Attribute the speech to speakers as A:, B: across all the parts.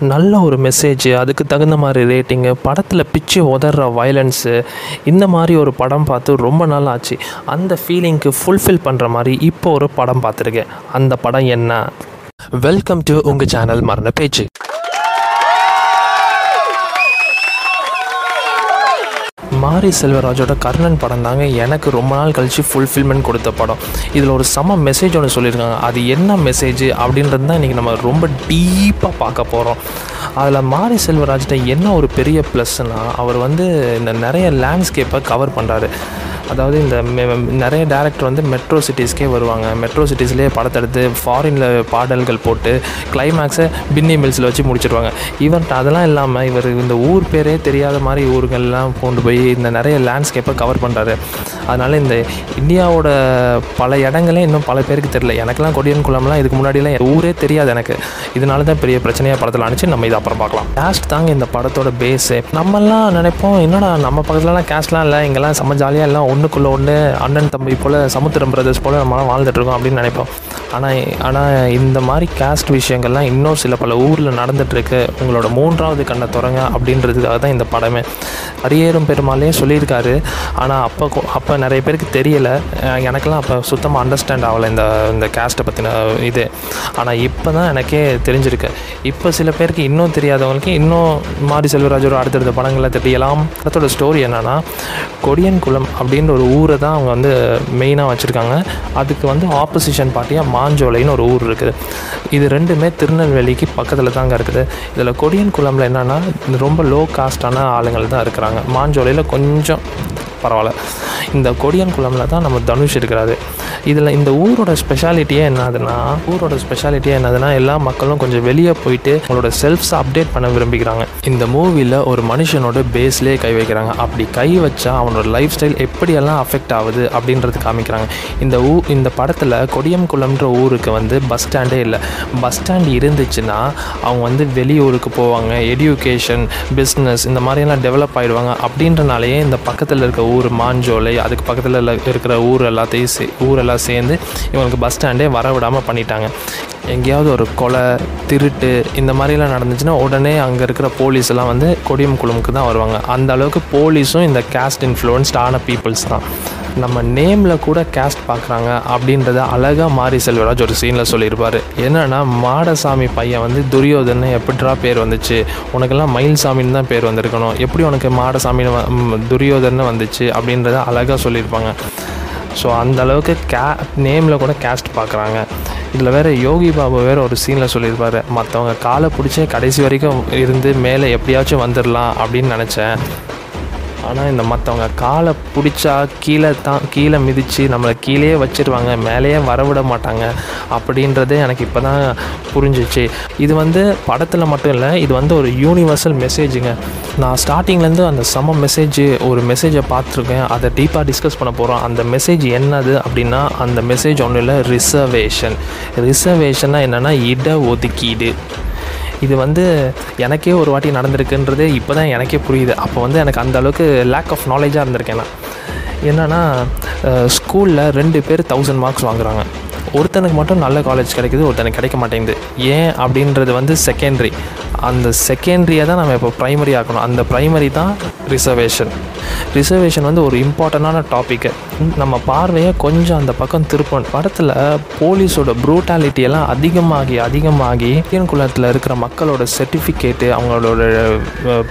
A: நல்ல ஒரு மெசேஜ் அதுக்கு தகுந்த மாதிரி ரேட்டிங்கு படத்தில் பிச்சு உதற வயலன்ஸு இந்த மாதிரி ஒரு படம் பார்த்து ரொம்ப நாள் ஆச்சு. அந்த ஃபீலிங்க்கு ஃபுல்ஃபில் பண்ணுற மாதிரி இப்போ ஒரு படம் பார்த்துருக்கேன். அந்த படம் என்ன? வெல்கம் டு உங்கள் சேனல் மரண பேச்சு. மாரி செல்வராஜோட கர்ணன் படம் தாங்க எனக்கு ரொம்ப நாள் கழித்து ஃபுல்ஃபில்மெண்ட் கொடுத்த படம். இதில் ஒரு செம மெசேஜ் ஒன்று சொல்லியிருக்காங்க. அது என்ன மெசேஜ் அப்படின்றது தான் இன்றைக்கி நம்ம ரொம்ப டீப்பாக பார்க்க போகிறோம் அதில் மாரி செல்வராஜ்கிட்ட என்ன ஒரு பெரிய ப்ளஸ்னால் அவர் வந்து இந்த நிறைய லேண்ட்ஸ்கேப்பை கவர் பண்ணுறாரு அதாவது இந்த நிறைய டேரக்டர் வந்து மெட்ரோ சிட்டிஸ்க்கே வருவாங்க. மெட்ரோ சிட்டிஸ்லேயே படத்தை எடுத்து ஃபாரினில் பாடல்கள் போட்டு கிளைமேக்ஸை பின்னி மில்ஸில் வச்சு முடிச்சிடுவாங்க ஈவன் அதெல்லாம் இல்லாமல் இவர் இந்த ஊர் பேரே தெரியாத மாதிரி ஊருங்கள்லாம் கொண்டு போய் இந்த நிறைய லேண்ட்ஸ்கேப்பை கவர் பண்ணுறாரு அதனால் இந்த இந்தியாவோட பல இடங்களே இன்னும் பல பேருக்கு தெரியல. எனக்கெல்லாம் கொடியன் குளம்லாம் இதுக்கு முன்னாடிலாம் என் ஊரே தெரியாது எனக்கு. இதனால தான் பெரிய பிரச்சனையாக படத்தில் அனுப்பிச்சு நம்ம இதை அப்புறம் பார்க்கலாம். கேஸ்ட் தாங்க இந்த படத்தோட பேஸு நம்மலாம் நினைப்போம் என்னடா நம்ம பக்கத்துலலாம் கேஸ்ட்லாம் இல்லை இங்கெல்லாம் செம்ம ஜாலியாக எல்லாம் ஒன்றுக்குள்ளே ஒன்று அண்ணன் தம்பி போல் சமுத்திரம் பிரதர்ஸ் போல் நம்மளாம் வாழ்ந்துட்டுருக்கோம் அப்படின்னு நினைப்போம். ஆனால் ஆனால் இந்த மாதிரி கேஸ்ட் விஷயங்கள்லாம் இன்னும் சில பல ஊரில் நடந்துகிட்ருக்கு உங்களோட மூன்றாவது கண்ணை தொடங்க அப்படின்றதுக்காக தான் இந்த படமே. அரியேறும் பெருமாளே சொல்லியிருக்காரு. ஆனால் அப்போ அப்போ நிறைய பேருக்கு தெரியலை. எனக்கெல்லாம் அப்போ சுத்தமாக அண்டர்ஸ்டாண்ட் ஆகலை இந்த இந்த கேஸ்ட்டை பற்றின இது. ஆனால் இப்போ தான் எனக்கே தெரிஞ்சிருக்கு. இப்போ சில பேருக்கு இன்னும் தெரியாதவங்களுக்கு இன்னும் மாரி செல்வராஜோட அடுத்தடுத்த படங்களை தெரியலாம். படத்தோட ஸ்டோரி என்னென்னா கொடியன் குளம் அப்படின்ற ஒரு ஊரை தான் அவங்க வந்து மெயினாக வச்சுருக்காங்க. அதுக்கு வந்து ஆப்போசிஷன் பார்ட்டியாக மாஞ்சோலைன்னு ஒரு ஊர் இருக்குது. இது ரெண்டுமே திருநெல்வேலிக்கு பக்கத்தில் தாங்க இருக்குது. இதில் கொடியன்குளமில் என்னென்னா ரொம்ப லோ காஸ்டான ஆளுங்கள் தான் இருக்கிறாங்க. மாஞ்சோலையில் கொஞ்சம் பரவாயில்ல. இந்த கொடியன் குளமில் தான் நம்ம தனுஷ் இருக்கிறாரு. இதில் இந்த ஊரோட ஸ்பெஷாலிட்டியே என்னதுன்னா ஊரோட ஸ்பெஷாலிட்டியே என்னதுன்னா எல்லா மக்களும் கொஞ்சம் வெளியே போயிட்டு அவங்களோட செல்ஃப்ஸை அப்டேட் பண்ண விரும்பிக்கிறாங்க இந்த மூவியில் ஒரு மனுஷனோட பேஸ்லேயே கை வைக்கிறாங்க. அப்படி கை வச்சா அவனோட லைஃப் ஸ்டைல் எப்படியெல்லாம் அஃபெக்ட் ஆகுது அப்படின்றது காமிக்கிறாங்க. இந்த ஊ இந்த படத்தில் கொடியம் குளம்ன்ற ஊருக்கு வந்து பஸ் ஸ்டாண்டே இல்லை. பஸ் ஸ்டாண்ட் இருந்துச்சுன்னா அவங்க வந்து வெளியூருக்கு போவாங்க. எடியூகேஷன் பிஸ்னஸ் இந்த மாதிரியெல்லாம் டெவலப் ஆகிடுவாங்க அப்படின்றனாலேயே இந்த பக்கத்தில் இருக்க ஊர் மாஞ்சோலை அதுக்கு பக்கத்தில் இருக்கிற ஊர் எல்லாத்தையும் சே ஊரெல்லாம் சேர்ந்து இவங்களுக்கு பஸ் ஸ்டாண்டே வர விடாமல் பண்ணிட்டாங்க. எங்கேயாவது ஒரு கொலை திருட்டு இந்த மாதிரிலாம் நடந்துச்சுன்னா உடனே அங்கே இருக்கிற போலீஸ் எல்லாம் வந்து கொடியம் குழுமுக்கு தான் வருவாங்க. அந்த அளவுக்கு போலீஸும் இந்த கேஸ்ட் இன்ஃப்ளூயன்ஸ்டான பீப்புள்ஸ் தான். நம்ம நேமில் கூட கேஸ்ட் பார்க்குறாங்க அப்படின்றத அழகாக மாரி செல்வராஜ் ஒரு சீனில் சொல்லியிருப்பார். என்னென்னா மாடசாமி பையன் வந்து துரியோதனை எப்படிரா பேர் வந்துச்சு? உனக்கெல்லாம் மயில்சாமின்னு தான் பேர் வந்திருக்கணும். எப்படி உனக்கு மாடசாமின்னு துரியோதனை வந்துச்சு? அப்படின்றத அழகாக சொல்லியிருப்பாங்க. ஸோ அந்த அளவுக்கு கே நேமில் கூட கேஸ்ட் பார்க்குறாங்க. இதில் வேறு யோகி பாபு வேறு ஒரு சீனில் சொல்லியிருப்பார். மற்றவங்க காலை பிடிச்சி கடைசி வரைக்கும் இருந்து மேலே எப்படியாச்சும் வந்துடலாம் அப்படின்னு நினச்சேன். ஆனால் இந்த மற்றவங்க காலை பிடிச்சா கீழே தான் கீழே மிதித்து நம்மளை கீழே வச்சிருவாங்க மேலேயே வரவிட மாட்டாங்க அப்படின்றதே எனக்கு இப்போ தான் புரிஞ்சிச்சு. இது வந்து படத்தில் மட்டும் இல்லை இது வந்து ஒரு யூனிவர்சல் மெசேஜுங்க நான் ஸ்டார்டிங்லேருந்து அந்த சம மெசேஜ் ஒரு மெசேஜை பார்த்துருக்கேன். அதை டீப்பாக டிஸ்கஸ் பண்ண போகிறோம் அந்த மெசேஜ் என்னது அப்படின்னா அந்த மெசேஜ் ஒன்றும் இல்லை ரிசர்வேஷன் ரிசர்வேஷன்னா என்னென்னா இட ஒதுக்கீடு. இது வந்து எனக்கே ஒரு வாட்டி நடந்திருக்குன்றது இப்போ தான் எனக்கே புரியுது. அப்போ வந்து எனக்கு அந்த அளவுக்கு லேக் ஆஃப் நாலேஜாக இருந்திருக்கேன் நான். என்னென்னா ஸ்கூலில் ரெண்டு பேர் தௌசண்ட் மார்க்ஸ் வாங்குறாங்க. ஒருத்தனுக்கு மட்டும் நல்ல காலேஜ் கிடைக்குது ஒருத்தனுக்கு கிடைக்க மாட்டேங்குது. ஏன் அப்படின்றது வந்து செகண்டரி அந்த செகண்டரியை தான் நம்ம இப்போ ப்ரைமரி ஆக்கணும். அந்த ப்ரைமரி தான் ரிசர்வேஷன் ரிசர்வேஷன் வந்து ஒரு இம்பார்ட்டண்டான டாப்பிக்கு நம்ம பார்வையை கொஞ்சம் அந்த பக்கம் திருப்பணும். படத்தில் போலீஸோட ப்ரூட்டாலிட்டி எல்லாம் அதிகமாகி அதிகமாகி இந்தியன் குலத்தில் இருக்கிற மக்களோட சர்டிஃபிகேட்டு அவங்களோட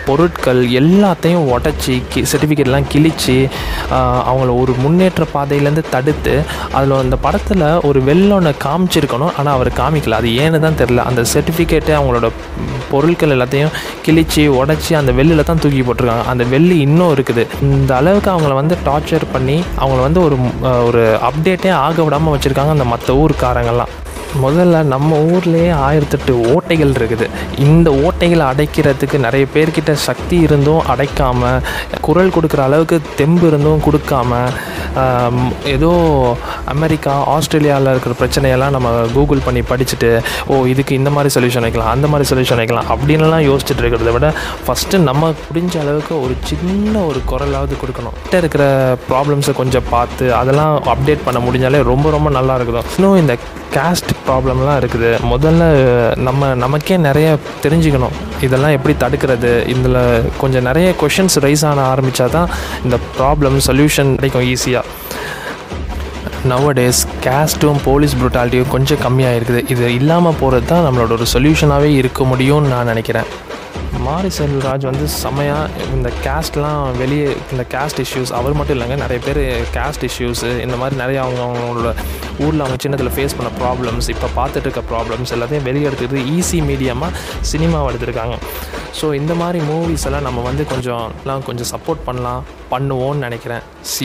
A: பொருட்கள் எல்லாத்தையும் உடச்சி கி சர்டிஃபிகேட்லாம் கிழித்து அவங்கள ஒரு முன்னேற்ற பாதையிலேருந்து தடுத்து அதில் அந்த படத்தில் ஒரு வெள்ளொன்று காமிச்சிருக்கணும். ஆனால் அவர் காமிக்கல. அது ஏன்னு தான் தெரில அந்த சர்டிஃபிகேட்டு அவங்களோட பொருட்கள் எல்லாத்தையும் கிழிச்சு உடச்சி அந்த வெள்ளில் தான் தூக்கி போட்டிருக்காங்க. அந்த வெள்ளி இன்னும் இருக்குது. இந்த அளவுக்கு அவங்கள வந்து டார்ச்சர் பண்ணி அவங்கள வந்து ஒரு ஒரு அப்டேட்டே ஆக விடாமல் வச்சுருக்காங்க அந்த மற்ற ஊருக்காரங்கள்லாம். முதல்ல நம்ம ஊர்லேயே ஆயிரத்தெட்டு ஓட்டைகள் இருக்குது. இந்த ஓட்டைகளை அடைக்கிறதுக்கு நிறைய பேர்கிட்ட சக்தி இருந்தும் அடைக்காமல் குரல் கொடுக்குற அளவுக்கு தெம்பு இருந்தும் கொடுக்காம ஏதோ அமெரிக்கா ஆஸ்திரேலியாவில் இருக்கிற பிரச்சனையெல்லாம் நம்ம கூகுள் பண்ணி படிச்சுட்டு ஓ இதுக்கு இந்த மாதிரி சொல்யூஷன் வைக்கலாம் அந்த மாதிரி சொல்யூஷன் வைக்கலாம் அப்படின்லாம் யோசிச்சுட்டு இருக்கிறத விட ஃபஸ்ட்டு நம்ம முடிஞ்ச அளவுக்கு ஒரு சின்ன ஒரு குரலாவது கொடுக்கணும். கிட்ட இருக்கிற ப்ராப்ளம்ஸை கொஞ்சம் பார்த்து அதெல்லாம் அப்டேட் பண்ண முடிஞ்சாலே ரொம்ப ரொம்ப நல்லா இருக்கும் இன்னும் இந்த கேஸ்ட் ப்ராப்ளம்லாம் இருக்குது. முதல்ல நம்ம நமக்கே நிறைய தெரிஞ்சுக்கணும். இதெல்லாம் எப்படி தடுக்கிறது? இதில் கொஞ்சம் நிறைய கொஷின்ஸ் ரைஸ் ஆன ஆரம்பித்தா தான் இந்த ப்ராப்ளம் சொல்யூஷன் கிடைக்கும் ஈஸியாக நவடேஸ் கேஸ்ட்டும் போலீஸ் ப்ரூட்டாலிட்டியும் கொஞ்சம் கம்மியாக இருக்குது இது இல்லாமல் போகிறது தான் நம்மளோட ஒரு சொல்யூஷனாகவே இருக்க முடியும்னு நான் நினைக்கிறேன். மாரி செல்வராஜ் வந்து செம்மையாக இந்த கேஸ்ட்லாம் வெளியே இந்த கேஸ்ட் இஷ்யூஸ் அவர் மட்டும் இல்லைங்க நிறைய பேர் கேஸ்ட் இஷ்யூஸு இந்த மாதிரி நிறைய அவங்க அவங்களோட ஊரில் அவங்க சின்னத்தில் ஃபேஸ் பண்ண ப்ராப்ளம்ஸ் இப்போ பார்த்துட்டு இருக்க ப்ராப்ளம்ஸ் எல்லாத்தையும் வெளியே எடுத்துக்கிட்டு ஈஸி மீடியமாக சினிமாவை எடுத்திருக்காங்க. ஸோ இந்த மாதிரி மூவிஸ் எல்லாம் நம்ம வந்து கொஞ்சம் எல்லாம் கொஞ்சம் சப்போர்ட் பண்ணலாம் பண்ணுவோன்னு நினைக்கிறேன். சி